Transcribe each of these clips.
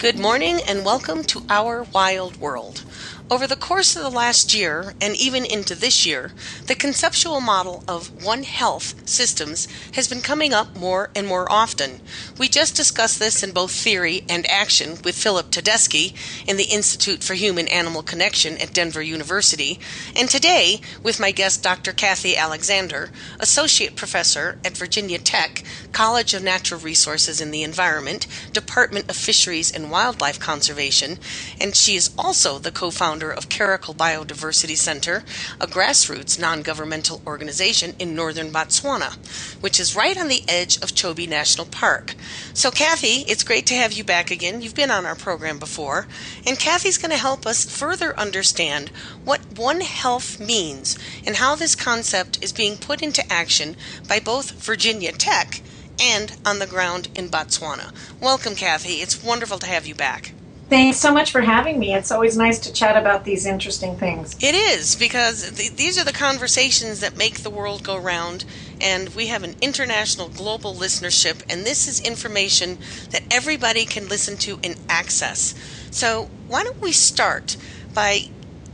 Good morning and welcome to Our Wild World. Over the course of the last year, and even into this year, the conceptual model of One Health systems has been coming up more and more often. We just discussed this in both theory and action with Philip Tedeschi in the Institute for Human Animal Connection at Denver University, and today with my guest Dr. Kathy Alexander, Associate Professor at Virginia Tech, College of Natural Resources and the Environment, Department of Fisheries and Wildlife Conservation, and she is also the co founder founder of Caracal Biodiversity Center, a grassroots non governmental organization in northern Botswana, which is right on the edge of Chobe National Park. So, Kathy, it's great to have you back again. You've been on our program before, and Kathy's going to help us further understand what One Health means and how this concept is being put into action by both Virginia Tech and on the ground in Botswana. Welcome, Kathy. It's wonderful to have you back. Thanks so much for having me. It's always nice to chat about these interesting things. It is, because th- these are the conversations that make the world go round, and we have an international global listenership, and this is information that everybody can listen to and access. So, why don't we start by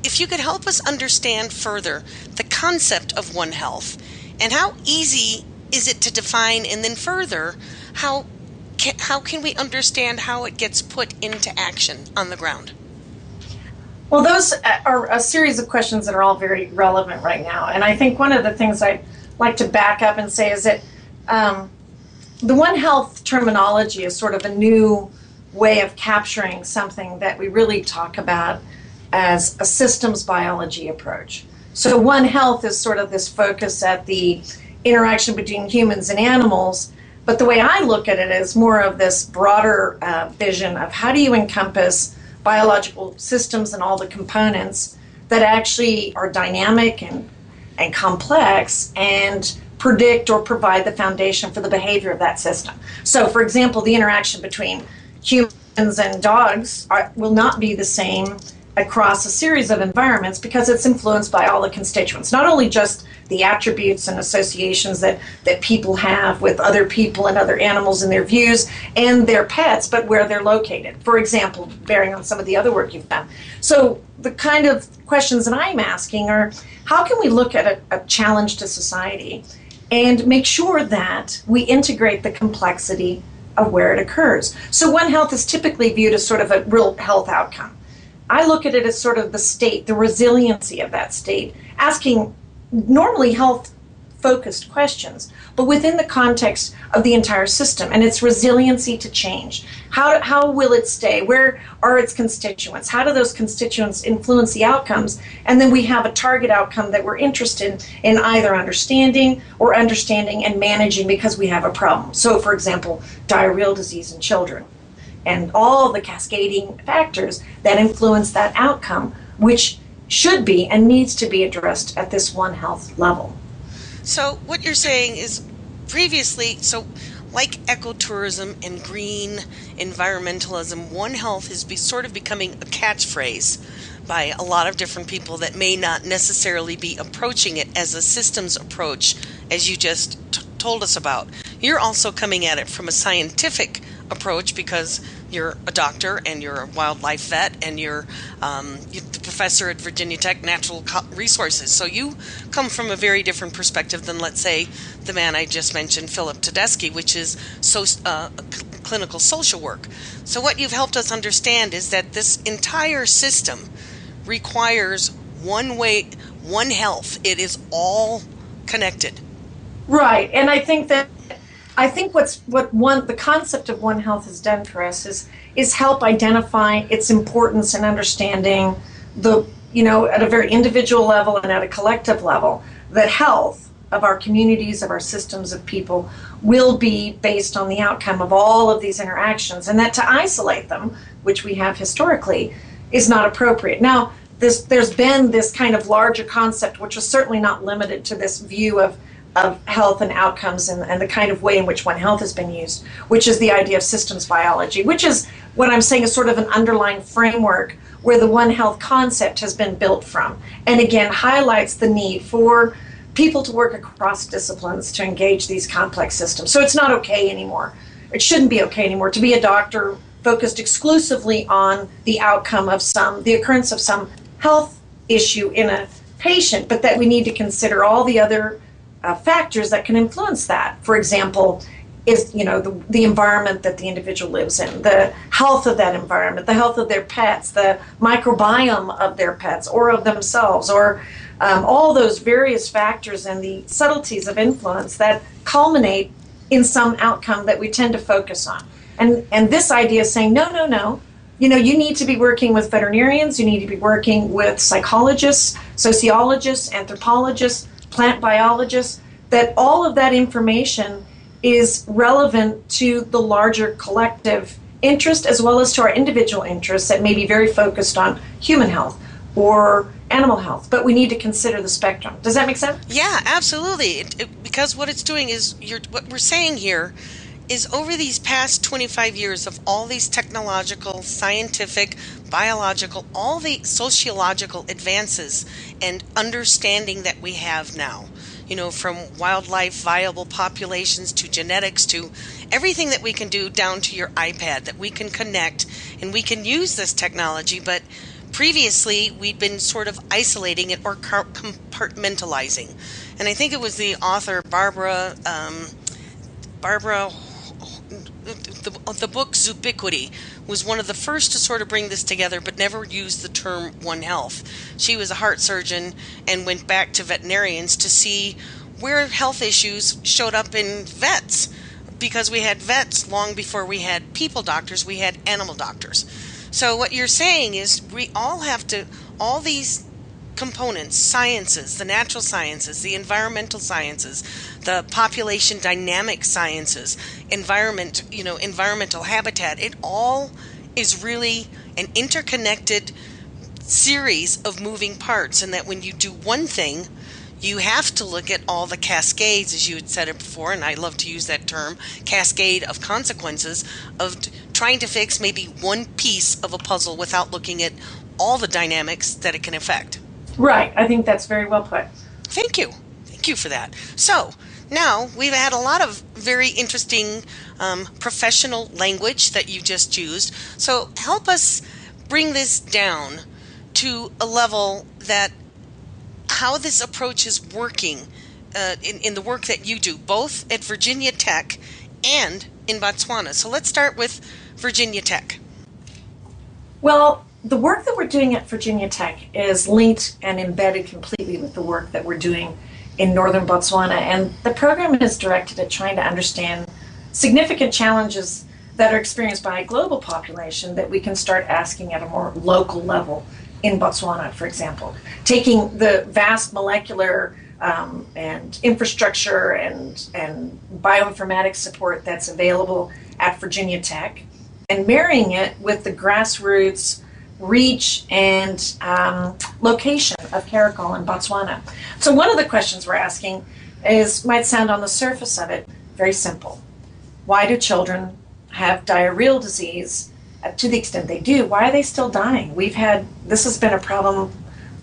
if you could help us understand further the concept of One Health and how easy is it to define, and then further, how can, how can we understand how it gets put into action on the ground? Well, those are a series of questions that are all very relevant right now. And I think one of the things I'd like to back up and say is that um, the One Health terminology is sort of a new way of capturing something that we really talk about as a systems biology approach. So, One Health is sort of this focus at the interaction between humans and animals but the way I look at it is more of this broader uh, vision of how do you encompass biological systems and all the components that actually are dynamic and, and complex and predict or provide the foundation for the behavior of that system. So, for example, the interaction between humans and dogs are, will not be the same across a series of environments because it's influenced by all the constituents, not only just the attributes and associations that, that people have with other people and other animals and their views and their pets, but where they're located. For example, bearing on some of the other work you've done. So, the kind of questions that I'm asking are how can we look at a, a challenge to society and make sure that we integrate the complexity of where it occurs? So, One Health is typically viewed as sort of a real health outcome. I look at it as sort of the state, the resiliency of that state, asking normally health focused questions, but within the context of the entire system and its resiliency to change. How, how will it stay? Where are its constituents? How do those constituents influence the outcomes? And then we have a target outcome that we're interested in either understanding or understanding and managing because we have a problem. So, for example, diarrheal disease in children and all the cascading factors that influence that outcome, which should be and needs to be addressed at this One Health level. So, what you're saying is previously, so like ecotourism and green environmentalism, One Health is be, sort of becoming a catchphrase. by a lot of different people that may not necessarily be approaching it as a systems approach, as you just t- told us about. You're also coming at it from a scientific approach because you're a doctor and you're a wildlife vet and you're, um, you're the professor at Virginia Tech Natural Resources. So you come from a very different perspective than, let's say, the man I just mentioned, Philip Tedeschi, which is so, uh, clinical social work. So what you've helped us understand is that this entire system requires one way, one health. It is all connected. Right, and I think that I think what's what one the concept of One Health has done for us is is help identify its importance and understanding the you know at a very individual level and at a collective level that health of our communities of our systems of people will be based on the outcome of all of these interactions and that to isolate them which we have historically is not appropriate. Now this there's been this kind of larger concept which is certainly not limited to this view of of health and outcomes and, and the kind of way in which One Health has been used, which is the idea of systems biology, which is what I'm saying is sort of an underlying framework where the One Health concept has been built from. And again, highlights the need for people to work across disciplines to engage these complex systems. So it's not okay anymore. It shouldn't be okay anymore to be a doctor focused exclusively on the outcome of some, the occurrence of some health issue in a patient, but that we need to consider all the other uh, factors that can influence that. For example, is you know the, the environment that the individual lives in, the health of that environment, the health of their pets, the microbiome of their pets or of themselves, or um, all those various factors and the subtleties of influence that culminate in some outcome that we tend to focus on. And and this idea of saying no, no, no. You know, you need to be working with veterinarians. You need to be working with psychologists, sociologists, anthropologists plant biologists, that all of that information is relevant to the larger collective interest as well as to our individual interests that may be very focused on human health or animal health. But we need to consider the spectrum. Does that make sense? Yeah absolutely. It, it, because what it's doing is what we're saying here is over these past 25 years of all these technological, scientific, biological, all the sociological advances and understanding that we have now, you know, from wildlife viable populations to genetics to everything that we can do down to your iPad that we can connect and we can use this technology, but previously we'd been sort of isolating it or compartmentalizing. And I think it was the author Barbara um, Barbara the, the book Zoobiquity was one of the first to sort of bring this together, but never used the term One Health. She was a heart surgeon and went back to veterinarians to see where health issues showed up in vets because we had vets long before we had people doctors, we had animal doctors. So, what you're saying is we all have to, all these components sciences, the natural sciences, the environmental sciences, the population dynamic sciences, environment, you know, environmental habitat. It all is really an interconnected series of moving parts, and that when you do one thing, you have to look at all the cascades, as you had said it before, and I love to use that term cascade of consequences of trying to fix maybe one piece of a puzzle without looking at all the dynamics that it can affect. Right. I think that's very well put. Thank you. Thank you for that. So, now we've had a lot of very interesting um, professional language that you just used. So, help us bring this down to a level that how this approach is working uh, in, in the work that you do, both at Virginia Tech and in Botswana. So, let's start with Virginia Tech. Well, the work that we're doing at Virginia Tech is linked and embedded completely with the work that we're doing in northern Botswana. And the program is directed at trying to understand significant challenges that are experienced by a global population that we can start asking at a more local level in Botswana, for example. Taking the vast molecular um, and infrastructure and, and bioinformatics support that's available at Virginia Tech and marrying it with the grassroots reach and um, location of Caracal in Botswana. So one of the questions we're asking is might sound on the surface of it very simple. Why do children have diarrheal disease uh, to the extent they do, why are they still dying? We've had this has been a problem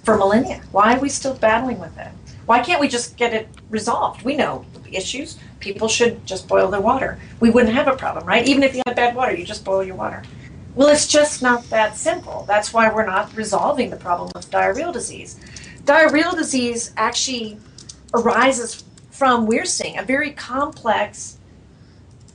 for millennia. Why are we still battling with it? Why can't we just get it resolved? We know the issues. People should just boil their water. We wouldn't have a problem, right? Even if you had bad water, you just boil your water. Well, it's just not that simple. That's why we're not resolving the problem of diarrheal disease. Diarrheal disease actually arises from, we're seeing, a very complex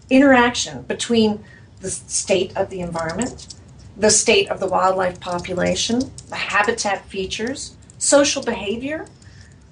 interaction between the state of the environment, the state of the wildlife population, the habitat features, social behavior,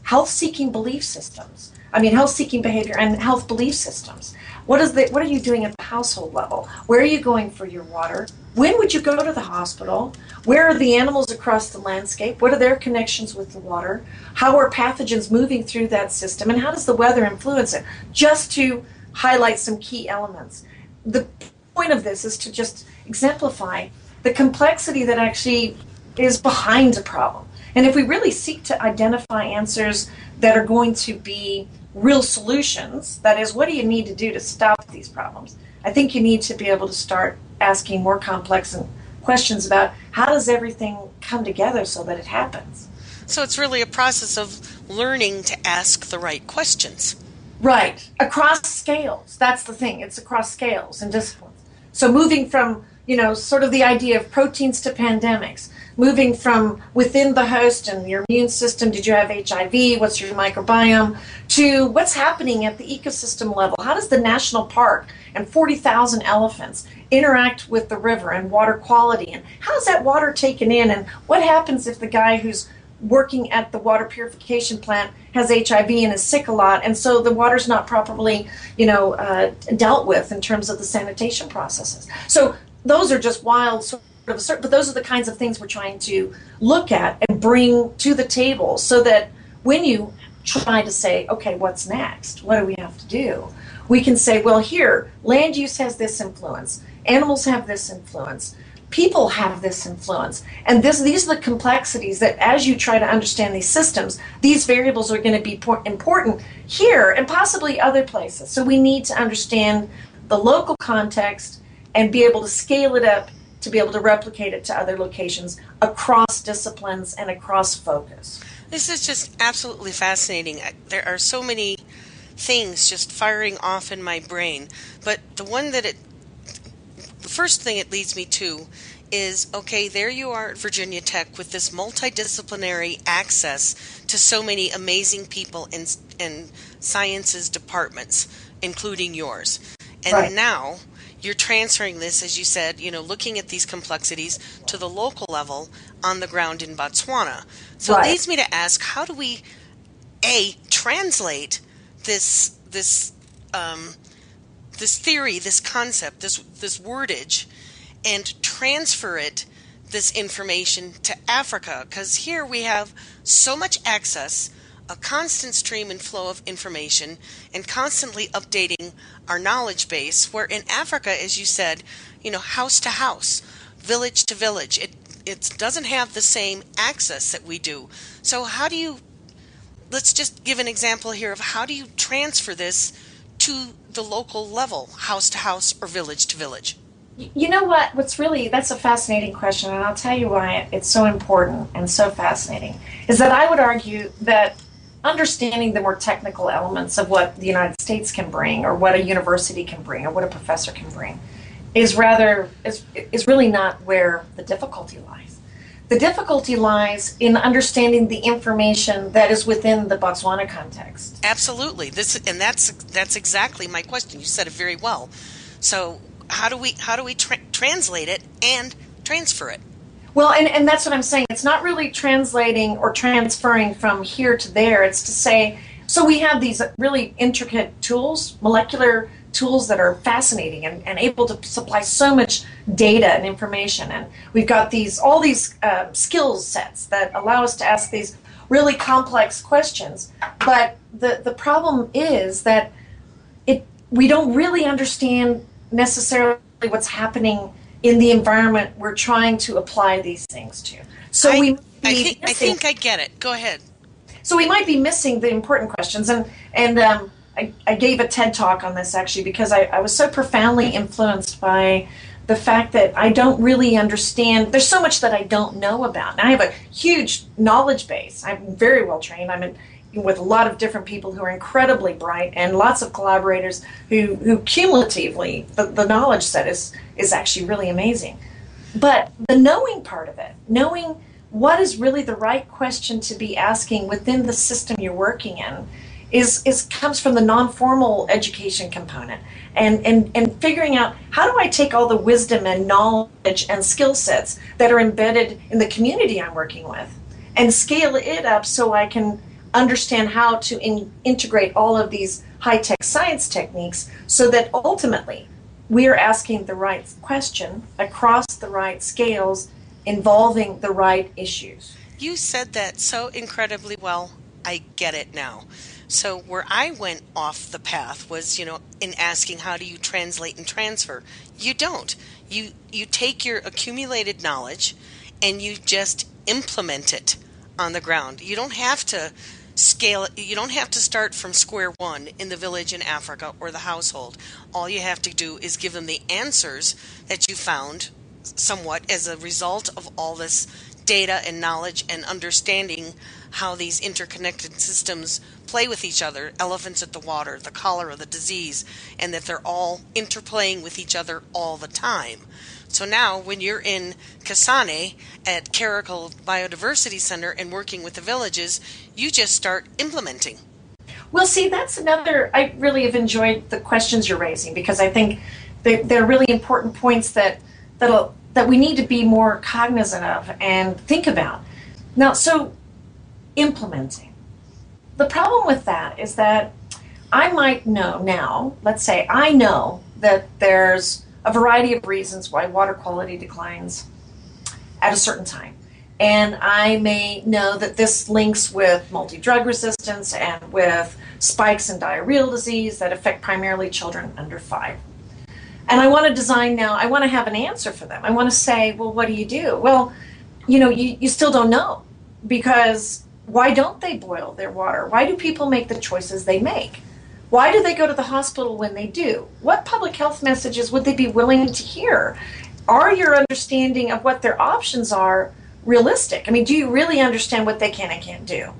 health seeking belief systems. I mean, health seeking behavior and health belief systems. What is the, what are you doing at the household level? Where are you going for your water? When would you go to the hospital? Where are the animals across the landscape? What are their connections with the water? How are pathogens moving through that system? And how does the weather influence it? Just to highlight some key elements. The point of this is to just exemplify the complexity that actually is behind a problem. And if we really seek to identify answers that are going to be real solutions, that is, what do you need to do to stop these problems? I think you need to be able to start asking more complex questions about how does everything come together so that it happens. So it's really a process of learning to ask the right questions. Right. Across scales. That's the thing. It's across scales and disciplines. So moving from, you know, sort of the idea of proteins to pandemics, moving from within the host and your immune system, did you have HIV? What's your microbiome? To what's happening at the ecosystem level. How does the national park and 40,000 elephants interact with the river and water quality? And how's that water taken in? And what happens if the guy who's working at the water purification plant has HIV and is sick a lot, and so the water's not properly, you know, uh, dealt with in terms of the sanitation processes. So those are just wild sort of, but those are the kinds of things we're trying to look at and bring to the table, so that when you try to say, okay, what's next? What do we have to do? We can say, well, here, land use has this influence, animals have this influence people have this influence. And this, these are the complexities that, as you try to understand these systems, these variables are going to be important here and possibly other places. So we need to understand the local context and be able to scale it up to be able to replicate it to other locations across disciplines and across focus. This is just absolutely fascinating. There are so many things just firing off in my brain, but the one that it first thing it leads me to is okay, there you are at Virginia Tech with this multidisciplinary access to so many amazing people in, in sciences departments, including yours. And right. now you're transferring this, as you said, you know, looking at these complexities to the local level on the ground in Botswana. So right. it leads me to ask how do we, A, translate this, this, um, this theory, this concept, this this wordage, and transfer it this information to Africa because here we have so much access, a constant stream and flow of information, and constantly updating our knowledge base. Where in Africa, as you said, you know, house to house, village to village, it it doesn't have the same access that we do. So how do you? Let's just give an example here of how do you transfer this to the local level, house to house or village to village? You know what? What's really that's a fascinating question, and I'll tell you why it's so important and so fascinating. Is that I would argue that understanding the more technical elements of what the United States can bring, or what a university can bring, or what a professor can bring, is rather is is really not where the difficulty lies. The difficulty lies in understanding the information that is within the Botswana context. Absolutely. This and that's that's exactly my question. You said it very well. So, how do we how do we tra- translate it and transfer it? Well, and, and that's what I'm saying. It's not really translating or transferring from here to there. It's to say, so we have these really intricate tools, molecular tools that are fascinating and, and able to supply so much data and information. And we've got these all these uh, skills sets that allow us to ask these really complex questions. But the, the problem is that it we don't really understand necessarily what's happening in the environment we're trying to apply these things to. So I, we I think, I think I get it. Go ahead. So we might be missing the important questions and and um, I, I gave a TED talk on this actually because I, I was so profoundly influenced by the fact that I don't really understand. There's so much that I don't know about. And I have a huge knowledge base. I'm very well trained. I'm in, with a lot of different people who are incredibly bright and lots of collaborators who, who cumulatively, the, the knowledge set is, is actually really amazing. But the knowing part of it, knowing what is really the right question to be asking within the system you're working in, is, is comes from the non-formal education component and, and, and figuring out how do I take all the wisdom and knowledge and skill sets that are embedded in the community I'm working with and scale it up so I can understand how to in, integrate all of these high-tech science techniques so that ultimately we are asking the right question across the right scales involving the right issues. You said that so incredibly well. I get it now. So where I went off the path was, you know, in asking how do you translate and transfer. You don't. You you take your accumulated knowledge and you just implement it on the ground. You don't have to scale. You don't have to start from square one in the village in Africa or the household. All you have to do is give them the answers that you found somewhat as a result of all this data and knowledge and understanding how these interconnected systems play with each other elephants at the water, the cholera, the disease, and that they're all interplaying with each other all the time. So now, when you're in Kasane at Caracal Biodiversity Center and working with the villages, you just start implementing. Well, see, that's another. I really have enjoyed the questions you're raising because I think they, they're really important points that that that we need to be more cognizant of and think about. Now, so implementing. The problem with that is that I might know now, let's say I know that there's a variety of reasons why water quality declines at a certain time. And I may know that this links with multi drug resistance and with spikes in diarrheal disease that affect primarily children under five. And I want to design now, I want to have an answer for them. I want to say, well, what do you do? Well, you know, you, you still don't know because why don't they boil their water? Why do people make the choices they make? Why do they go to the hospital when they do? What public health messages would they be willing to hear? Are your understanding of what their options are realistic? I mean, do you really understand what they can and can't do?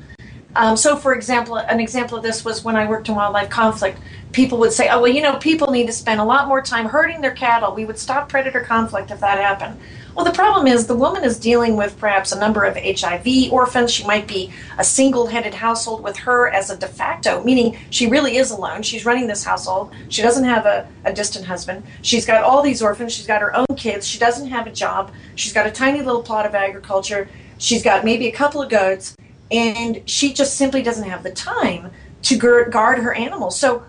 Um, so, for example, an example of this was when I worked in wildlife conflict. People would say, "Oh, well, you know, people need to spend a lot more time herding their cattle. We would stop predator conflict if that happened." Well, the problem is the woman is dealing with perhaps a number of HIV orphans. She might be a single headed household with her as a de facto, meaning she really is alone. She's running this household. She doesn't have a, a distant husband. She's got all these orphans. She's got her own kids. She doesn't have a job. She's got a tiny little plot of agriculture. She's got maybe a couple of goats. And she just simply doesn't have the time to guard her animals. So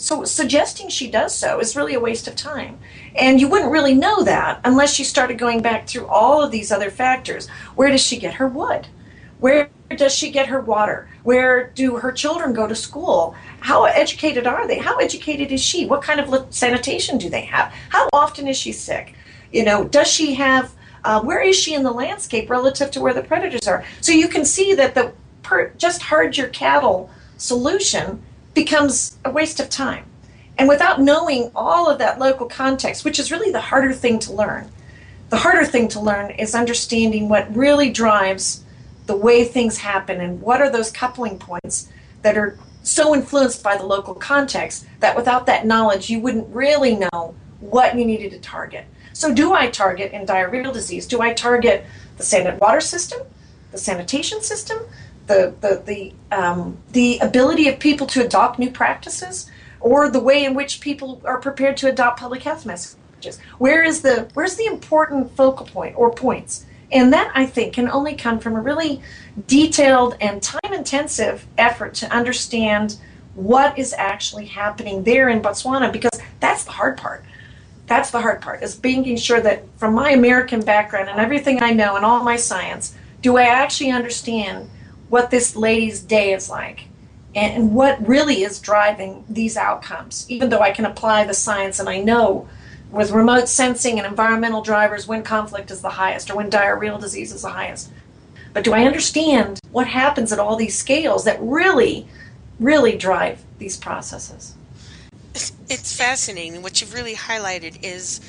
so suggesting she does so is really a waste of time. And you wouldn't really know that unless you started going back through all of these other factors. Where does she get her wood? Where does she get her water? Where do her children go to school? How educated are they? How educated is she? What kind of sanitation do they have? How often is she sick? You know, does she have, uh, where is she in the landscape relative to where the predators are? So you can see that the per, just herd your cattle solution becomes a waste of time. And without knowing all of that local context, which is really the harder thing to learn, the harder thing to learn is understanding what really drives the way things happen and what are those coupling points that are so influenced by the local context that without that knowledge, you wouldn't really know what you needed to target. So, do I target in diarrheal disease? Do I target the standard water system, the sanitation system, the the the um, the ability of people to adopt new practices, or the way in which people are prepared to adopt public health messages. Where is the where's the important focal point or points? And that I think can only come from a really detailed and time intensive effort to understand what is actually happening there in Botswana because that's the hard part. That's the hard part is making sure that from my American background and everything I know and all my science, do I actually understand what this lady's day is like and what really is driving these outcomes. Even though I can apply the science and I know with remote sensing and environmental drivers when conflict is the highest or when diarrheal disease is the highest. But do I understand what happens at all these scales that really, really drive these processes? It's fascinating. What you've really highlighted is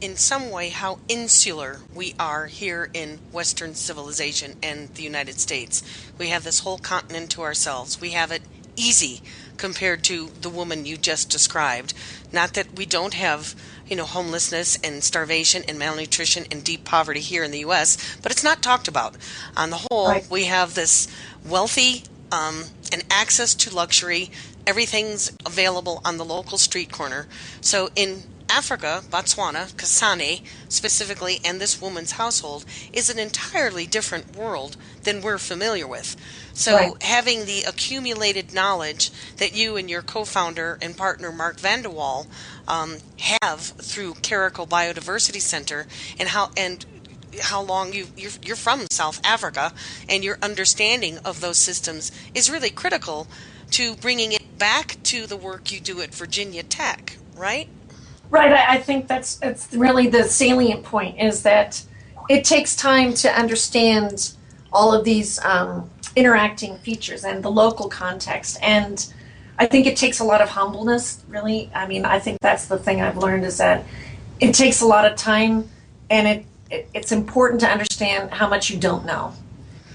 in some way how insular we are here in Western civilization and the United States. We have this whole continent to ourselves. We have it easy compared to the woman you just described. Not that we don't have, you know, homelessness and starvation and malnutrition and deep poverty here in the U.S., but it's not talked about. On the whole, right. we have this wealthy um, and access to luxury. Everything's available on the local street corner. So in Africa, Botswana, Kasane specifically, and this woman's household is an entirely different world than we're familiar with. So, right. having the accumulated knowledge that you and your co founder and partner, Mark Vandewalle, um, have through Caracal Biodiversity Center and how, and how long you you're, you're, from South Africa and your understanding of those systems is really critical to bringing it back to the work you do at Virginia Tech, right? Right. I, I think that's it's really the salient point is that it takes time to understand all of these um, interacting features and the local context and I think it takes a lot of humbleness, really. I mean, I think that's the thing I've learned is that it takes a lot of time and it, it, it's important to understand how much you don't know.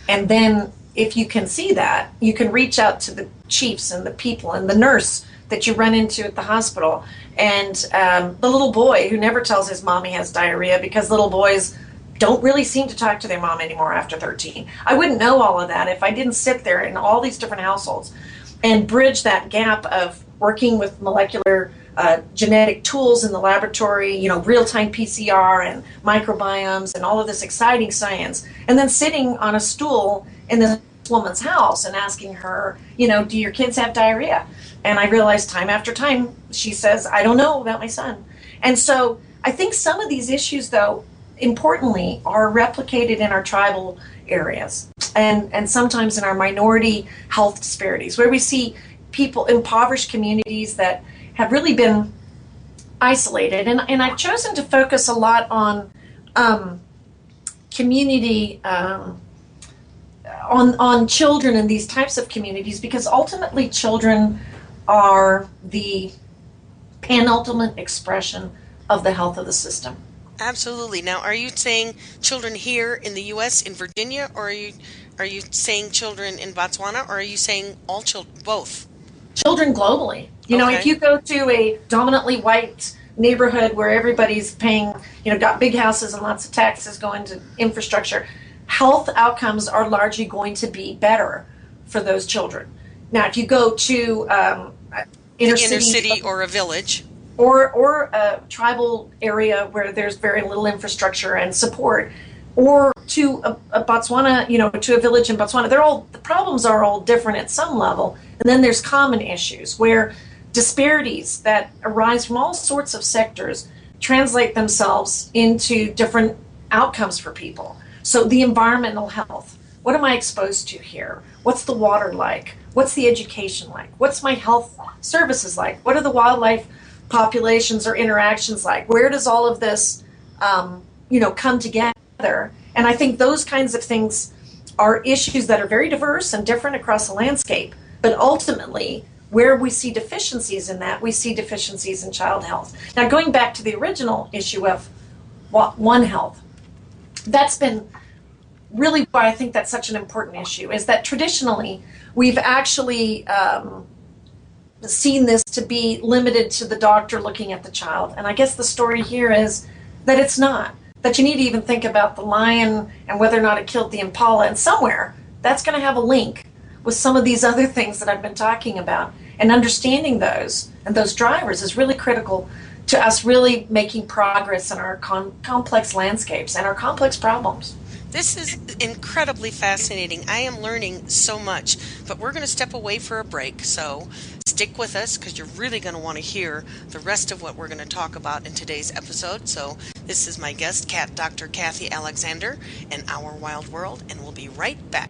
And then if you can see that, you can reach out to the chiefs and the people and the nurse that you run into at the hospital and um, the little boy who never tells his mom he has diarrhea because little boys don't really seem to talk to their mom anymore after 13. I wouldn't know all of that if I didn't sit there in all these different households and bridge that gap of working with molecular uh, genetic tools in the laboratory, you know, real time PCR and microbiomes and all of this exciting science, and then sitting on a stool in this woman's house and asking her, you know, do your kids have diarrhea? And I realized time after time, she says, I don't know about my son. And so I think some of these issues, though, importantly, are replicated in our tribal areas and, and sometimes in our minority health disparities, where we see people, impoverished communities that have really been isolated. And, and I've chosen to focus a lot on um, community. Um, on on children in these types of communities because ultimately children are the penultimate expression of the health of the system. Absolutely. Now, are you saying children here in the U.S. in Virginia, or are you are you saying children in Botswana, or are you saying all children, both? Children globally. You okay. know, if you go to a dominantly white neighborhood where everybody's paying, you know, got big houses and lots of taxes going to infrastructure, health outcomes are largely going to be better for those children. Now, if you go to um, inner, city, city or a village, or or a tribal area where there's very little infrastructure and support, or to a, a, Botswana, you know, to a village in Botswana, they're all the problems are all different at some level, and then there's common issues where disparities that arise from all sorts of sectors translate themselves into different outcomes for people. So the environmental health, what am I exposed to here? What's the water like? What's the education like? What's my health services like? What are the wildlife populations or interactions like? Where does all of this, um, you know, come together? And I think those kinds of things are issues that are very diverse and different across the landscape. But ultimately, where we see deficiencies in that, we see deficiencies in child health. Now, going back to the original issue of One Health, that's been really why I think that's such an important issue is that traditionally we've actually um, seen this to be limited to the doctor looking at the child. And I guess the story here is that it's not. That you need to even think about the lion and whether or not it killed the impala. And somewhere that's going to have a link with some of these other things that I've been talking about. And understanding those and those drivers is really critical to us really making progress in our complex landscapes and our complex problems. This is incredibly fascinating. I am learning so much, but we're going to step away for a break. So stick with us because you're really going to want to hear the rest of what we're going to talk about in today's episode. So this is my guest, Cat Dr. Kathy Alexander, and Our Wild World, and we'll be right back.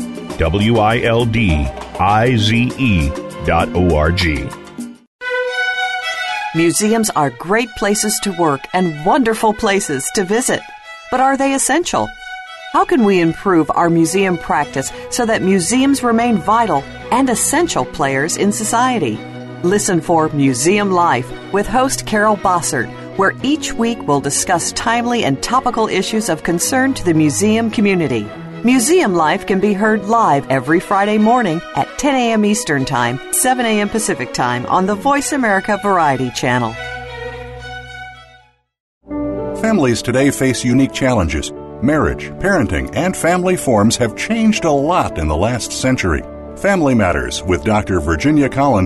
W I L D I Z E dot O R G. Museums are great places to work and wonderful places to visit. But are they essential? How can we improve our museum practice so that museums remain vital and essential players in society? Listen for Museum Life with host Carol Bossert, where each week we'll discuss timely and topical issues of concern to the museum community. Museum Life can be heard live every Friday morning at 10 a.m. Eastern Time, 7 a.m. Pacific Time on the Voice America Variety Channel. Families today face unique challenges. Marriage, parenting, and family forms have changed a lot in the last century. Family Matters with Dr. Virginia Collin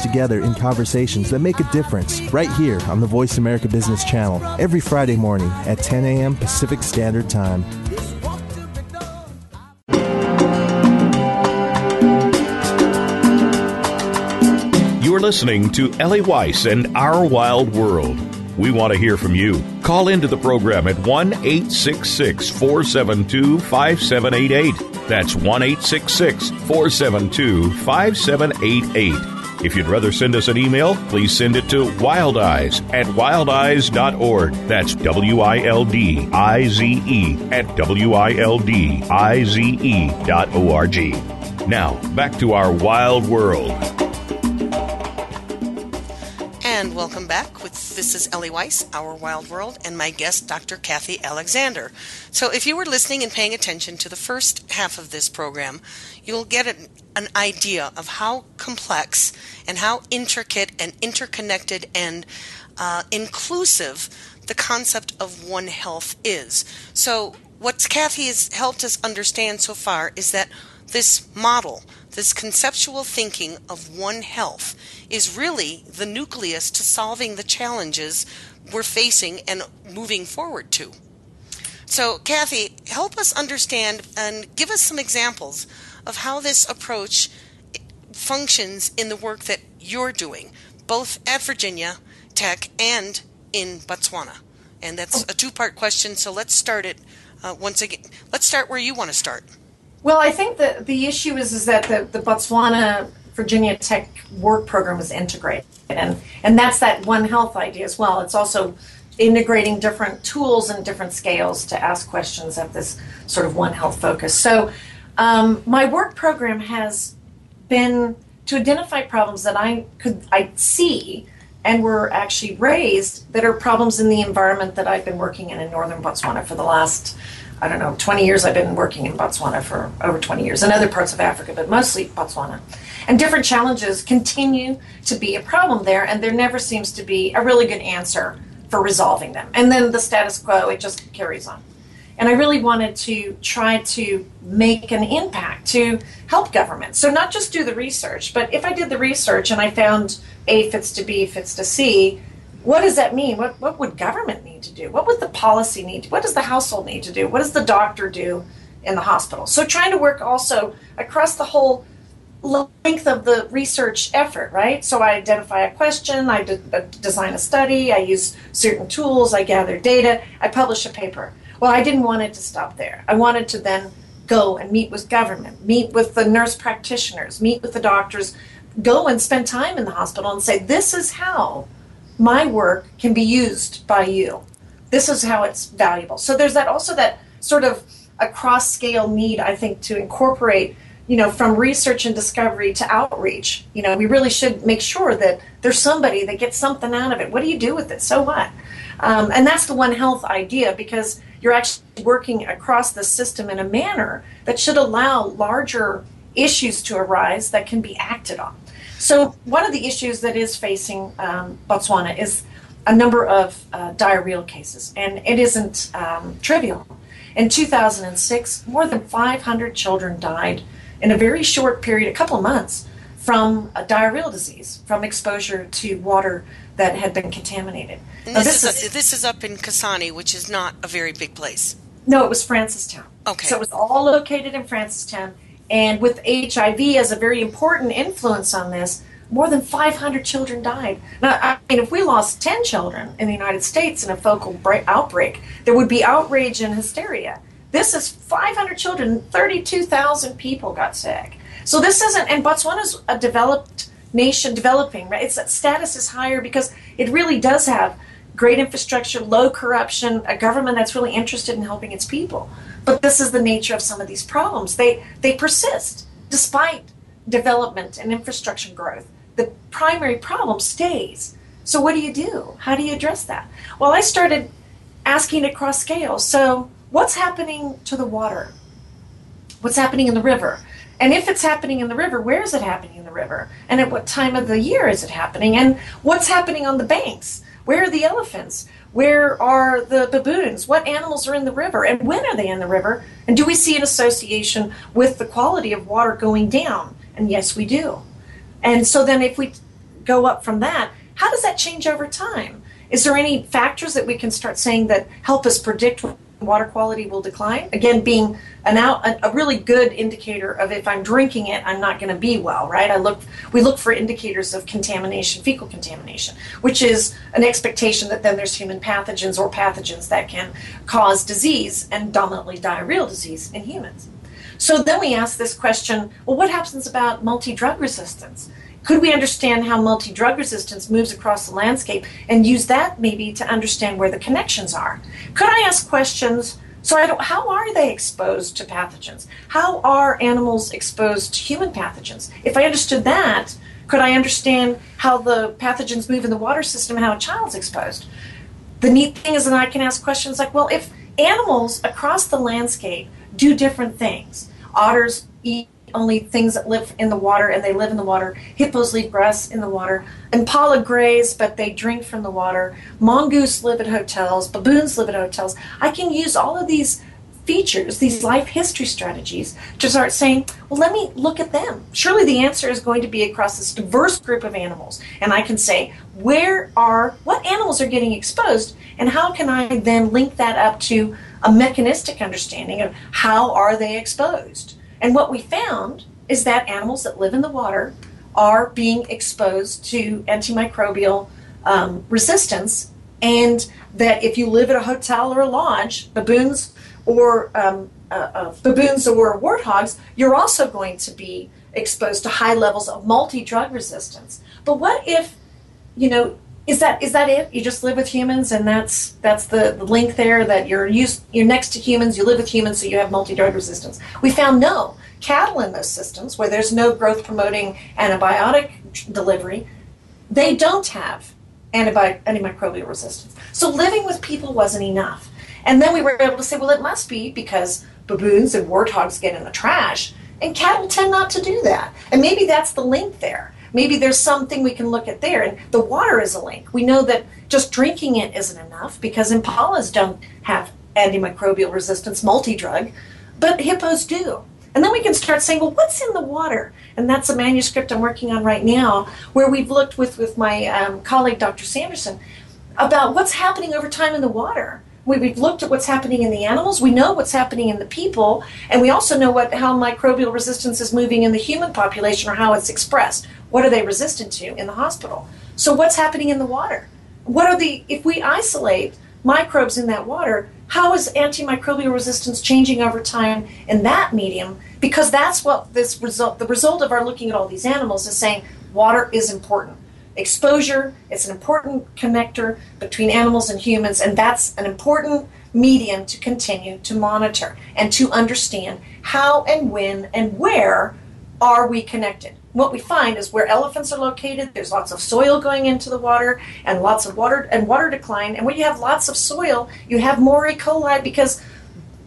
together in conversations that make a difference right here on the Voice America Business Channel every Friday morning at 10 a.m. Pacific Standard Time. You're listening to Ellie Weiss and Our Wild World. We want to hear from you. Call into the program at 1 866 472 5788. That's 1 866 472 5788. If you'd rather send us an email, please send it to wildize at wildize.org. That's W I L D I Z E at W I L D I Z E dot O R G. Now, back to our wild world. And welcome back. This is Ellie Weiss, Our Wild World, and my guest, Dr. Kathy Alexander. So, if you were listening and paying attention to the first half of this program, you'll get an, an idea of how complex and how intricate and interconnected and uh, inclusive the concept of One Health is. So, what Kathy has helped us understand so far is that this model, this conceptual thinking of One Health, is really the nucleus to solving the challenges we're facing and moving forward to. So, Kathy, help us understand and give us some examples of how this approach functions in the work that you're doing, both at Virginia Tech and in Botswana. And that's a two part question, so let's start it uh, once again. Let's start where you want to start. Well, I think that the issue is is that the, the Botswana Virginia Tech work program is integrated, and and that's that One Health idea as well. It's also integrating different tools and different scales to ask questions at this sort of One Health focus. So, um, my work program has been to identify problems that I could I see and were actually raised that are problems in the environment that I've been working in in northern Botswana for the last I don't know, 20 years I've been working in Botswana for over 20 years, in other parts of Africa, but mostly Botswana. And different challenges continue to be a problem there, and there never seems to be a really good answer for resolving them. And then the status quo, it just carries on. And I really wanted to try to make an impact to help government. So, not just do the research, but if I did the research and I found A fits to B fits to C, what does that mean? What, what would government need to do? What would the policy need? To, what does the household need to do? What does the doctor do in the hospital? So, trying to work also across the whole length of the research effort, right? So I identify a question, I de- design a study, I use certain tools, I gather data, I publish a paper. Well, I didn't want it to stop there. I wanted to then go and meet with government, meet with the nurse practitioners, meet with the doctors, go and spend time in the hospital and say, this is how my work can be used by you. This is how it's valuable. So there's that also that sort of a cross scale need, I think, to incorporate you know, from research and discovery to outreach. You know, we really should make sure that there's somebody that gets something out of it. What do you do with it? So what? Um, and that's the One Health idea because you're actually working across the system in a manner that should allow larger issues to arise that can be acted on. So, one of the issues that is facing um, Botswana is a number of uh, diarrheal cases, and it isn't um, trivial. In 2006, more than 500 children died in a very short period, a couple of months, from a diarrheal disease from exposure to water that had been contaminated. This, this, is, is, this is up in Kasane, which is not a very big place. No, it was Francistown. Okay. So it was all located in Francistown. And with HIV as a very important influence on this, more than 500 children died. Now, I mean, if we lost 10 children in the United States in a focal break, outbreak, there would be outrage and hysteria. This is 500 children, 32,000 people got sick. So this isn't, and Botswana's a developed nation, developing, right? Its status is higher because it really does have great infrastructure, low corruption, a government that's really interested in helping its people. But this is the nature of some of these problems. They they persist despite development and infrastructure growth. The primary problem stays. So what do you do? How do you address that? Well, I started asking across scales. So what's happening to the water? What's happening in the river? And if it's happening in the river, where is it happening in the river? And at what time of the year is it happening? And what's happening on the banks? Where are the elephants? Where are the baboons? What animals are in the river? And when are they in the river? And do we see an association with the quality of water going down? And yes, we do. And so then if we go up from that, how does that change over time? Is there any factors that we can start saying that help us predict water quality will decline. Again, being an out a, really good indicator of if I'm drinking it, I'm not going to be well, right? I look we look for indicators of contamination, fecal contamination, which is an expectation that then there's human pathogens or pathogens that can cause disease and dominantly diarrheal disease in humans. So then we ask this question, well, what happens about multi-drug resistance? Could we understand how multi drug resistance moves across the landscape and use that maybe to understand where the connections are? Could I ask questions? So, I don't, how are they exposed to pathogens? How are animals exposed to human pathogens? If I understood that, could I understand how the pathogens move in the water system how a child's exposed? The neat thing is that I can ask questions like, well, if animals across the landscape do different things, otters eat only things that live in the water and they live in the water. Hippos leave grass in the water. Impala graze, but they drink from the water. Mongoose live at hotels. Baboons live at hotels. I can use all of these features, these life history strategies, to start saying, well, let me look at them. Surely the answer is going to be across this diverse group of animals. And I can say, where are, what animals are getting exposed, and how can I then link that up to a mechanistic understanding of how are they exposed? And what we found is that animals that live in the water are being exposed to antimicrobial um, resistance, and that if you live at a hotel or a lodge, baboons or um, uh, uh, baboons or warthogs, you're also going to be exposed to high levels of multi-drug resistance. But what if, you know, is that is that it? You just live with humans, and that's that's the, the link there. That you're used, you're next to humans, you live with humans, so you have multi-drug resistance. We found no cattle in those systems where there's no growth promoting antibiotic delivery. They don't have antibi- antimicrobial resistance. So living with people wasn't enough. And then we were able to say, well, it must be because baboons and warthogs get in the trash, and cattle tend not to do that. And maybe that's the link there. Maybe there's something we can look at there. And the water is a link. We know that just drinking it isn't enough because impalas don't have antimicrobial resistance multi drug, but hippos do. And then we can start saying, well, what's in the water? And that's a manuscript I'm working on right now, where we've looked with, with my um, colleague, Dr. Sanderson, about what's happening over time in the water. We've looked at what's happening in the animals. We know what's happening in the people, and we also know what how microbial resistance is moving in the human population or how it's expressed. What are they resistant to in the hospital? So what's happening in the water? What are the if we isolate microbes in that water, how is antimicrobial resistance changing over time in that medium? Because that's what this result, the result of our looking at all these animals is saying water is important. Exposure is an important connector between animals and humans, and that's an important medium to continue to monitor and to understand how and when and where are we connected what we find is where elephants are located, there's lots of soil going into the water and lots of water and water decline. And when you have lots of soil, you have more E. coli because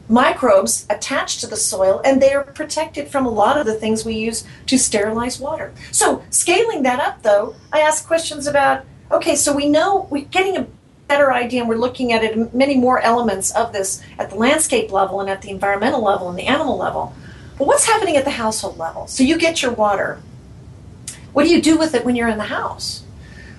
microbes attach to the soil and they are protected from a lot of the things we use to sterilize water. So, scaling that up though, I ask questions about okay, so we know we're getting a better idea and we're looking at it many more elements of this at the landscape level and at the environmental level and the animal level. But what's happening at the household level? So you get your water what do you do with it when you're in the house?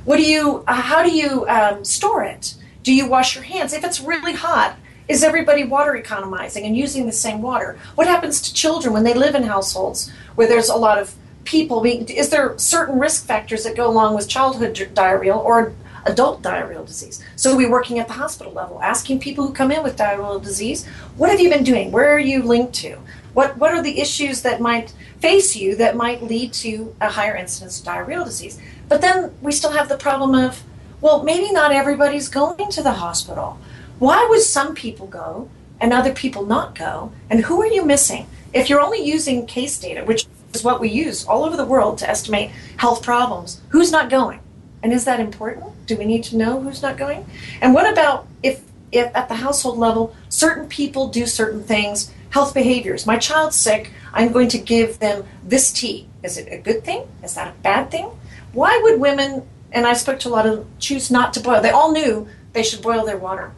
What do you? Uh, how do you um, store it? Do you wash your hands? If it's really hot, is everybody water economizing and using the same water? What happens to children when they live in households where there's a lot of people? Is there certain risk factors that go along with childhood diarrheal or adult diarrheal disease? So we're working at the hospital level, asking people who come in with diarrheal disease, what have you been doing? Where are you linked to? What what are the issues that might face you that might lead to a higher incidence of diarrheal disease. But then we still have the problem of, well, maybe not everybody's going to the hospital. Why would some people go and other people not go? And who are you missing? If you're only using case data, which is what we use all over the world to estimate health problems, who's not going? And is that important? Do we need to know who's not going? And what about if, if at the household level, certain people do certain things health behaviors. My child's sick. I'm going to give them this tea. Is it a good thing? Is that a bad thing? Why would women, and I spoke to a lot of, choose not to boil? They all knew they should boil their water.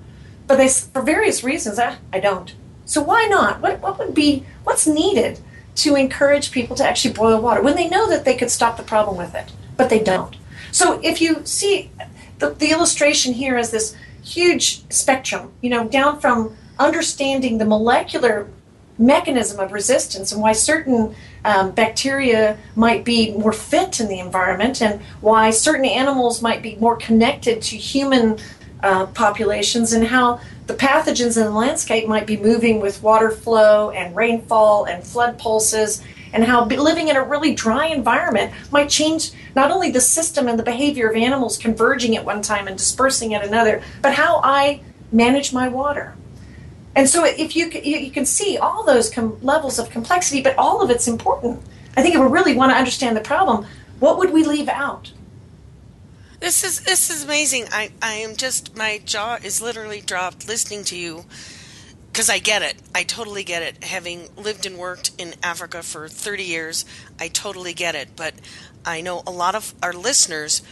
But they, for various reasons, I, I don't. So why not? What, what would be, what's needed to encourage people to actually boil water when they know that they could stop the problem with it, but they don't? So if you see the, the illustration here is this huge spectrum, you know, down from understanding the molecular mechanism of resistance and why certain um, bacteria might be more fit in the environment and why certain animals might be more connected to human uh, populations and how the pathogens in the landscape might be moving with water flow and rainfall and flood pulses and how living in a really dry environment might change not only the system and the behavior of animals converging at one time and dispersing at another but how i manage my water and so if you you can see all those com- levels of complexity, but all of it's important. I think if we really want to understand the problem, what would we leave out? This is this is amazing. I I am just my jaw is literally dropped listening to you because I get it. I totally get it. Having lived and worked in Africa for 30 years, I totally get it. But I know a lot of our listeners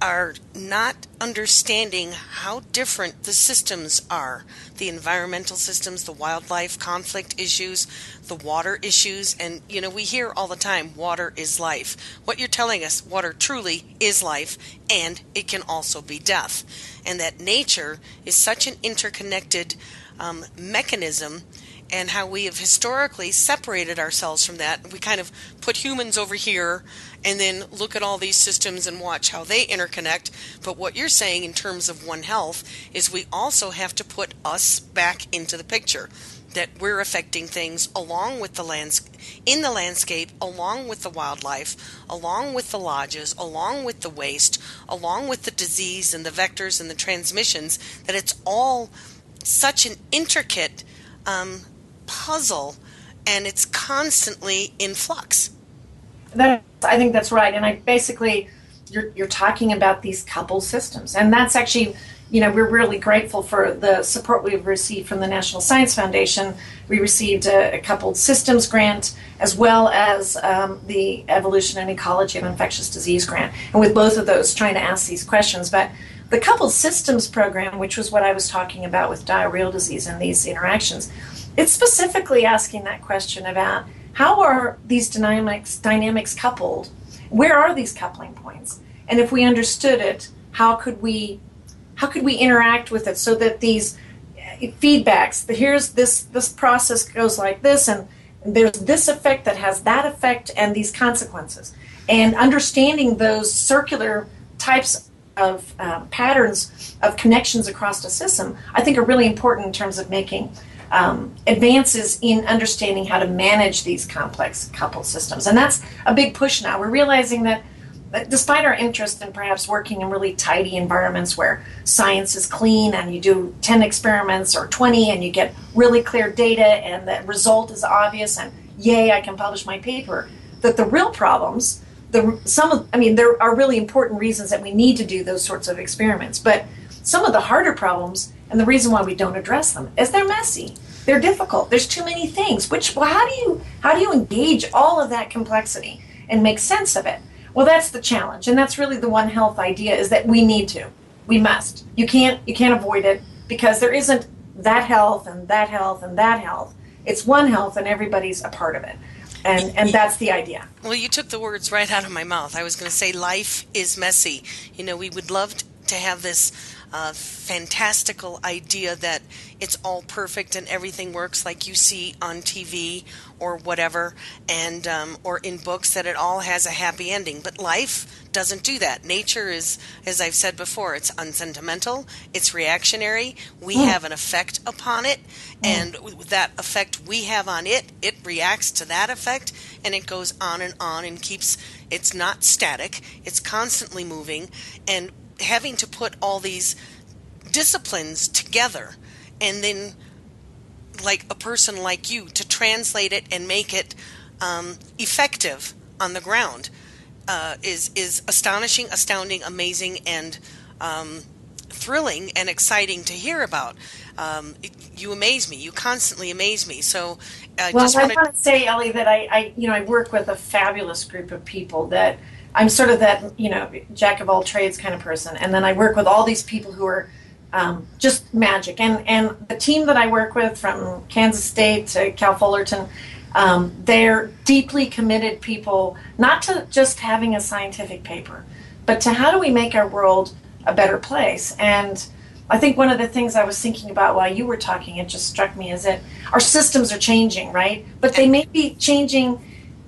are not understanding how different the systems are the environmental systems, the wildlife conflict issues, the water issues. And, you know, we hear all the time water is life. What you're telling us, water truly is life, and it can also be death. And that nature is such an interconnected um, mechanism and how we have historically separated ourselves from that. We kind of put humans over here and then look at all these systems and watch how they interconnect. But what you're saying in terms of One Health is we also have to put us back into the picture. That we're affecting things along with the lands in the landscape, along with the wildlife, along with the lodges, along with the waste, along with the disease and the vectors and the transmissions. That it's all such an intricate um, puzzle and it's constantly in flux. I think that's right. And I basically, you're, you're talking about these couple systems. And that's actually, you know, we're really grateful for the support we've received from the National Science Foundation. We received a, a coupled systems grant as well as um, the Evolution and Ecology of Infectious Disease grant. And with both of those, trying to ask these questions. But the coupled systems program, which was what I was talking about with diarrheal disease and these interactions, it's specifically asking that question about how are these dynamics dynamics coupled? Where are these coupling points? And if we understood it, how could we how could we interact with it so that these feedbacks that here's this this process goes like this and there's this effect that has that effect and these consequences and understanding those circular types of uh, patterns of connections across the system i think are really important in terms of making um, advances in understanding how to manage these complex coupled systems. And that's a big push now. We're realizing that despite our interest in perhaps working in really tidy environments where science is clean and you do 10 experiments or 20 and you get really clear data and the result is obvious and yay i can publish my paper that the real problems the some of i mean there are really important reasons that we need to do those sorts of experiments. But some of the harder problems and the reason why we don't address them is they're messy they're difficult there's too many things which well how do you how do you engage all of that complexity and make sense of it well, that's the challenge, and that's really the One Health idea: is that we need to, we must. You can't, you can't avoid it because there isn't that health and that health and that health. It's One Health, and everybody's a part of it, and and that's the idea. Well, you took the words right out of my mouth. I was going to say life is messy. You know, we would love to have this uh, fantastical idea that it's all perfect and everything works like you see on TV or whatever, and um, or in books that it all has a happy ending. But life doesn't do that. Nature is, as I've said before, it's unsentimental, it's reactionary. We mm. have an effect upon it, mm. and that effect we have on it, it reacts to that effect, and it goes on and on and keeps. It's not static. It's constantly moving, and having to put all these disciplines together and then like a person like you to translate it and make it um, effective on the ground uh, is is astonishing, astounding, amazing, and um, thrilling and exciting to hear about. Um, you amaze me. You constantly amaze me. So, uh, well, I just want to say, Ellie, that I, I, you know, I work with a fabulous group of people that I'm sort of that, you know, jack of all trades kind of person. And then I work with all these people who are um, just magic. And, and the team that I work with from Kansas State to Cal Fullerton, um, they're deeply committed people, not to just having a scientific paper, but to how do we make our world a better place. And I think one of the things I was thinking about while you were talking, it just struck me, is that our systems are changing, right? But they may be changing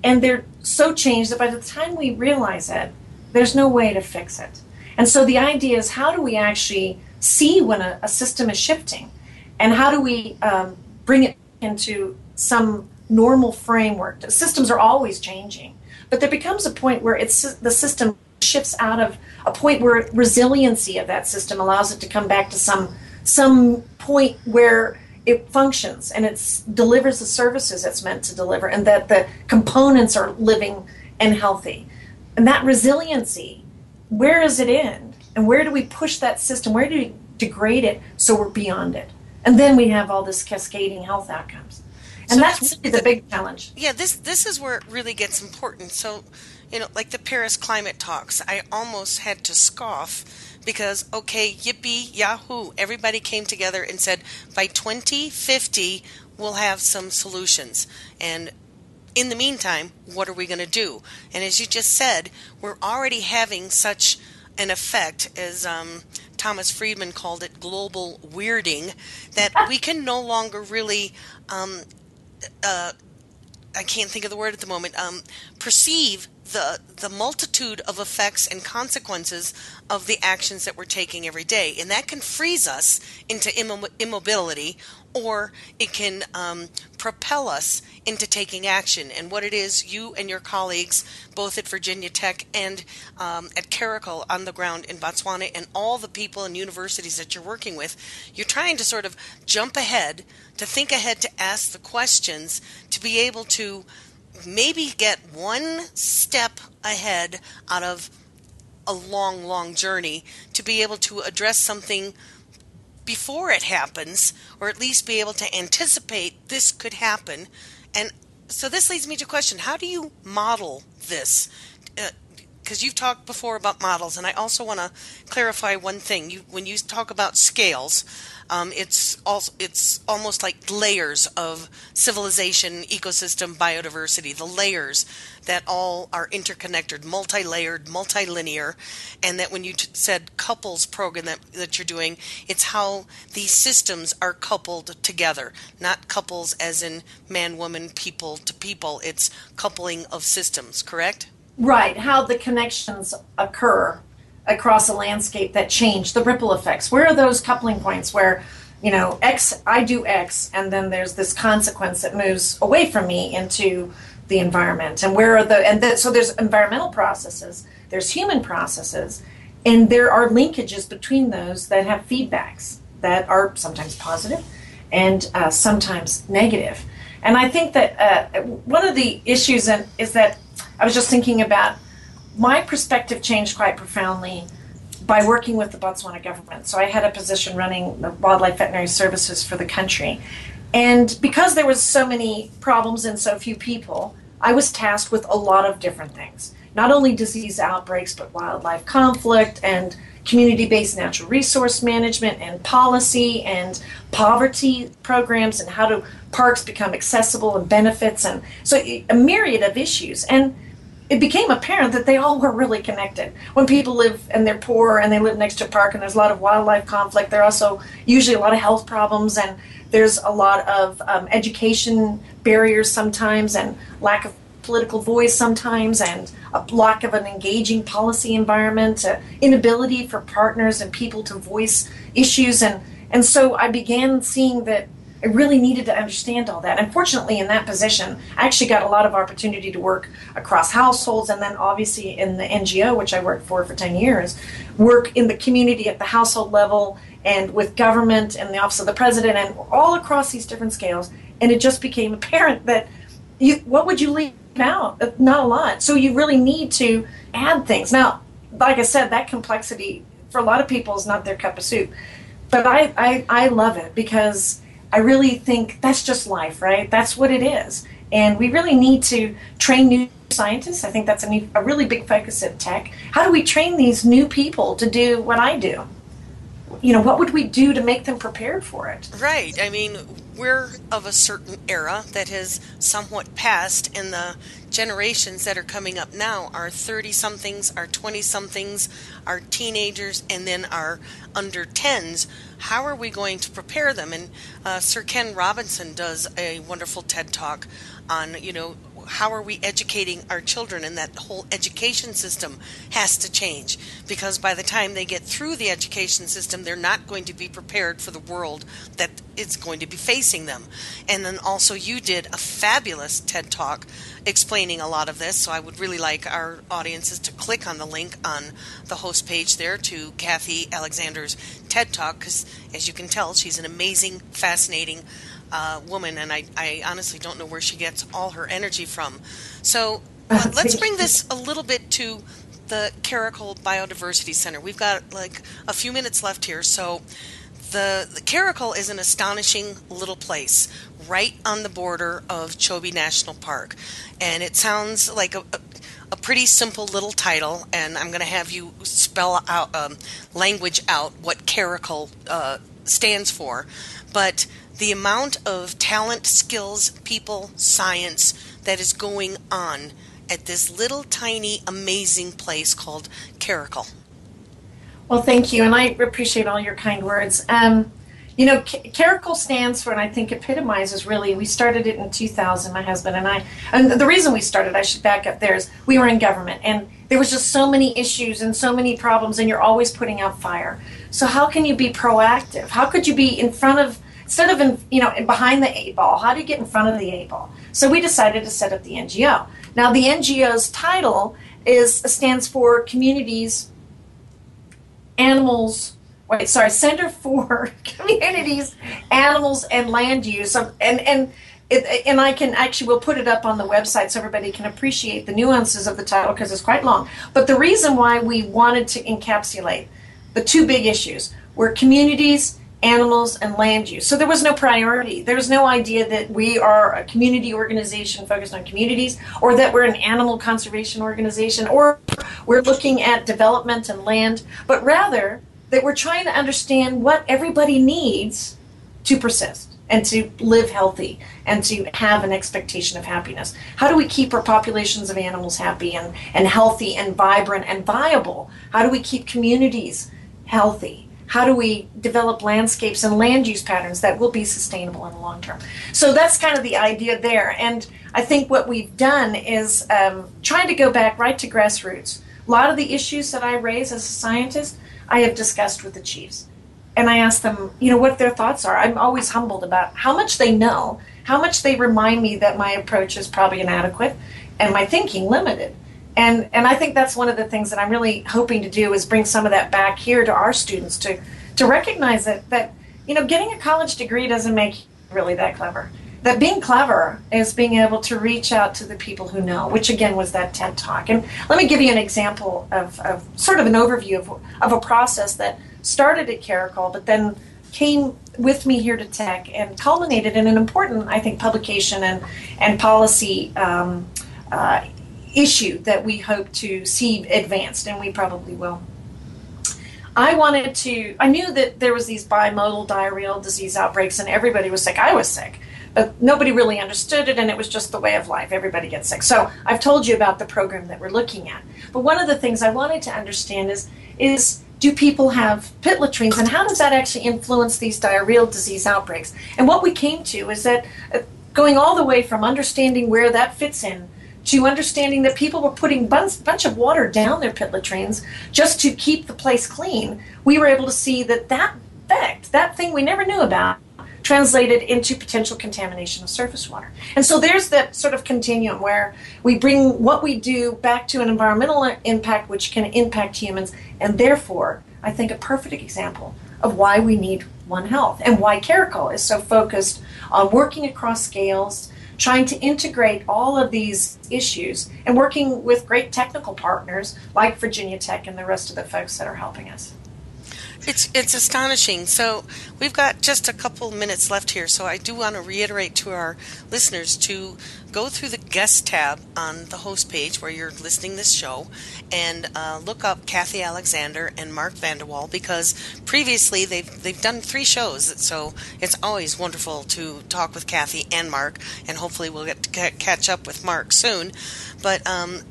and they're so changed that by the time we realize it, there's no way to fix it. And so the idea is how do we actually see when a, a system is shifting? And how do we um, bring it into some normal framework? Systems are always changing, but there becomes a point where it's the system shifts out of a point where resiliency of that system allows it to come back to some some point where it functions and it delivers the services it's meant to deliver and that the components are living and healthy. And that resiliency where does it end? and where do we push that system? Where do we degrade it so we're beyond it? And then we have all this cascading health outcomes. And so that's the, the big challenge. Yeah this this is where it really gets important. So you know like the paris climate talks i almost had to scoff because, okay, yippee, yahoo, everybody came together and said by 2050 we'll have some solutions. And in the meantime, what are we going to do? And as you just said, we're already having such an effect, as um, Thomas Friedman called it, global weirding, that we can no longer really. Um, uh, I can't think of the word at the moment. Um, perceive the the multitude of effects and consequences of the actions that we're taking every day, and that can freeze us into immobility, or it can um, propel us into taking action. And what it is, you and your colleagues, both at Virginia Tech and um, at Caracal on the ground in Botswana, and all the people and universities that you're working with, you're trying to sort of jump ahead, to think ahead, to ask the questions, to be able to maybe get one step ahead out of a long, long journey to be able to address something before it happens, or at least be able to anticipate this could happen. And so this leads me to question how do you model this? Because uh, you've talked before about models, and I also want to clarify one thing. You, when you talk about scales, um, it's also it's almost like layers of civilization, ecosystem, biodiversity. The layers that all are interconnected, multi-layered, multilinear, and that when you t- said couples program that that you're doing, it's how these systems are coupled together, not couples as in man, woman, people to people. It's coupling of systems. Correct? Right. How the connections occur across a landscape that change the ripple effects. Where are those coupling points where you know x i do x and then there's this consequence that moves away from me into the environment? And where are the and the, so there's environmental processes there's human processes and there are linkages between those that have feedbacks that are sometimes positive and uh, sometimes negative. And i think that uh, one of the issues in, is that i was just thinking about my perspective changed quite profoundly by working with the Botswana government. So I had a position running the wildlife veterinary services for the country. And because there was so many problems and so few people, I was tasked with a lot of different things. Not only disease outbreaks, but wildlife conflict and community-based natural resource management and policy and poverty programs and how do parks become accessible and benefits and so a myriad of issues. And it became apparent that they all were really connected. When people live and they're poor and they live next to a park and there's a lot of wildlife conflict, there are also usually a lot of health problems and there's a lot of um, education barriers sometimes and lack of political voice sometimes and a lack of an engaging policy environment, uh, inability for partners and people to voice issues and and so I began seeing that I really needed to understand all that. Unfortunately, in that position, I actually got a lot of opportunity to work across households and then obviously in the NGO, which I worked for for 10 years, work in the community at the household level and with government and the office of the president and all across these different scales. And it just became apparent that you, what would you leave out? Not a lot. So you really need to add things. Now, like I said, that complexity for a lot of people is not their cup of soup. But I, I, I love it because I really think that's just life, right? That's what it is. And we really need to train new scientists. I think that's a, new, a really big focus at tech. How do we train these new people to do what I do? You know, what would we do to make them prepared for it? Right. I mean, we're of a certain era that has somewhat passed, and the generations that are coming up now are 30 somethings, are 20 somethings, are teenagers, and then are under 10s. How are we going to prepare them? And uh, Sir Ken Robinson does a wonderful TED talk on, you know, how are we educating our children? And that whole education system has to change. Because by the time they get through the education system they're not going to be prepared for the world that it's going to be facing them. And then also you did a fabulous ted talk explaining a lot of this. So i would really like our audiences to click on the link on the host page there to kathy alexander's ted talk because as you can tell she's an amazing fascinating uh, woman, and I, I honestly don't know where she gets all her energy from. So uh, let's bring this a little bit to the Caracal Biodiversity Center. We've got like a few minutes left here, so the, the Caracal is an astonishing little place right on the border of Chobe National Park, and it sounds like a, a a pretty simple little title, and I'm going to have you spell out um, language out what Caracal uh, stands for. But the amount of talent, skills, people, science that is going on at this little tiny amazing place called Caracal. Well, thank you, and I appreciate all your kind words. Um, you know, Caracal stands for, and I think epitomizes really. We started it in 2000, my husband and I. And the reason we started, I should back up there, is we were in government, and there was just so many issues and so many problems, and you're always putting out fire. So how can you be proactive? How could you be in front of instead of in, you know behind the eight ball how do you get in front of the eight ball? So we decided to set up the ngo now the ngo's title is stands for communities animals wait sorry center for communities animals and land use. And and it, and I can actually we'll put it up on the website so everybody can appreciate the nuances of the title because it's quite long. But the reason why we wanted to encapsulate the two big issues were communities, animals, and land use. So there was no priority. There was no idea that we are a community organization focused on communities, or that we're an animal conservation organization, or we're looking at development and land, but rather that we're trying to understand what everybody needs to persist and to live healthy and to have an expectation of happiness. How do we keep our populations of animals happy and, and healthy and vibrant and viable? How do we keep communities healthy? How do we develop landscapes and land use patterns that will be sustainable in the long term? So that's kind of the idea there. And I think what we've done is um, trying to go back right to grassroots. A lot of the issues that I raise as a scientist, I have discussed with the chiefs and I ask them, you know, what their thoughts are. I'm always humbled about how much they know, how much they remind me that my approach is probably inadequate and my thinking limited. And and I think that's one of the things that I'm really hoping to do is bring some of that back here to our students to to recognize that that you know getting a college degree doesn't make you really that clever. That being clever is being able to reach out to the people who know, which again was that TED talk. And let me give you an example of, of sort of an overview of, of a process that started at Caracal, but then came with me here to Tech and culminated in an important, I think, publication and, and policy um, uh, issue that we hope to see advanced, and we probably will. I wanted to, I knew that there was these bimodal diarrheal disease outbreaks and everybody was sick. I was sick, but nobody really understood it and it was just the way of life. Everybody gets sick. So I've told you about the program that we're looking at. But one of the things I wanted to understand is, is do people have pit latrines and how does that actually influence these diarrheal disease outbreaks? And what we came to is that uh, going all the way from understanding where that fits in to understanding that people were putting bunch, bunch of water down their pit latrines just to keep the place clean, we were able to see that that effect, that thing we never knew about, translated into potential contamination of surface water. And so there's that sort of continuum where we bring what we do back to an environmental impact which can impact humans, and therefore, I think a perfect example of why we need One Health and why Caracal is so focused on working across scales, trying to integrate all of these issues, and working with great technical partners like Virginia Tech and the rest of the folks that are helping us. It's it's astonishing. So we've got just a couple minutes left here. So I do want to reiterate to our listeners to go through the guest tab on the host page where you're listening this show, and uh, look up Kathy Alexander and Mark Vandewalle because previously they've they've done three shows. So it's always wonderful to talk with Kathy and Mark, and hopefully we'll get to catch up with Mark soon. But um,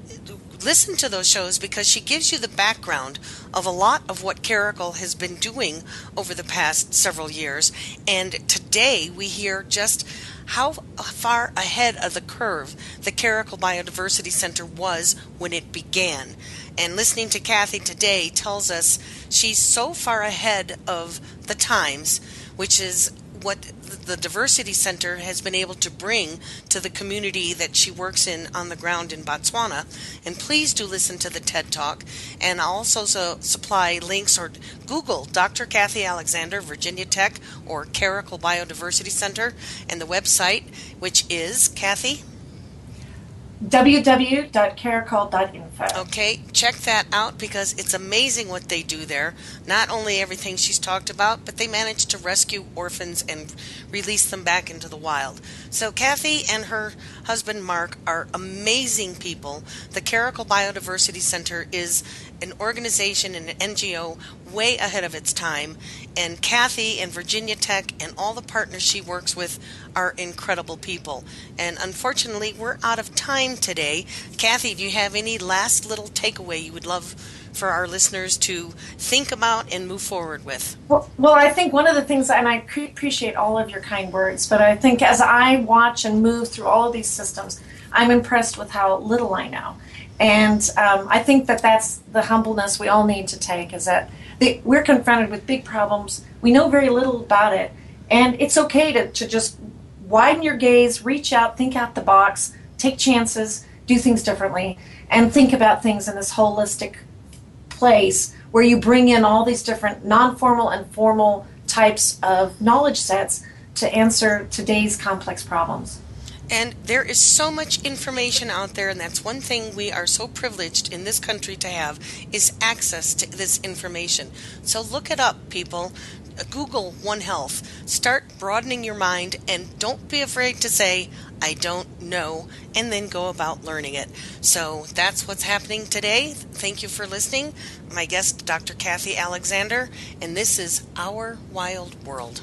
listen to those shows because she gives you the background of a lot of what Caracal has been doing over the past several years. And today we hear just how far ahead of the curve the Caracal Biodiversity Center was when it began. And listening to Kathy today tells us she's so far ahead of the times, which is what the Diversity Center has been able to bring to the community that she works in on the ground in Botswana. And please do listen to the TED Talk. And I'll also so supply links or Google Dr. Kathy Alexander, Virginia Tech, or Caracal Biodiversity Center, and the website, which is Kathy www.caracal.info. Okay, check that out because it's amazing what they do there. Not only everything she's talked about, but they manage to rescue orphans and release them back into the wild. So, Kathy and her husband Mark are amazing people. The Caracal Biodiversity Center is an organization and an NGO way ahead of its time. And Kathy and Virginia Tech and all the partners she works with are incredible people. And unfortunately, we're out of time today. Kathy, do you have any last little takeaway you would love for our listeners to think about and move forward with? Well, well I think one of the things, and I appreciate all of your kind words, but I think as I watch and move through all of these systems, I'm impressed with how little I know. And um, I think that that's the humbleness we all need to take is that we're confronted with big problems. We know very little about it. And it's okay to, to just widen your gaze, reach out, think out the box, take chances, do things differently, and think about things in this holistic place where you bring in all these different non formal and formal types of knowledge sets to answer today's complex problems. And there is so much information out there, and that's one thing we are so privileged in this country to have is access to this information. So look it up, people. Google One Health. Start broadening your mind and don't be afraid to say, I don't know, and then go about learning it. So that's what's happening today. Thank you for listening. My guest, Dr. Kathy Alexander, and this is Our Wild World.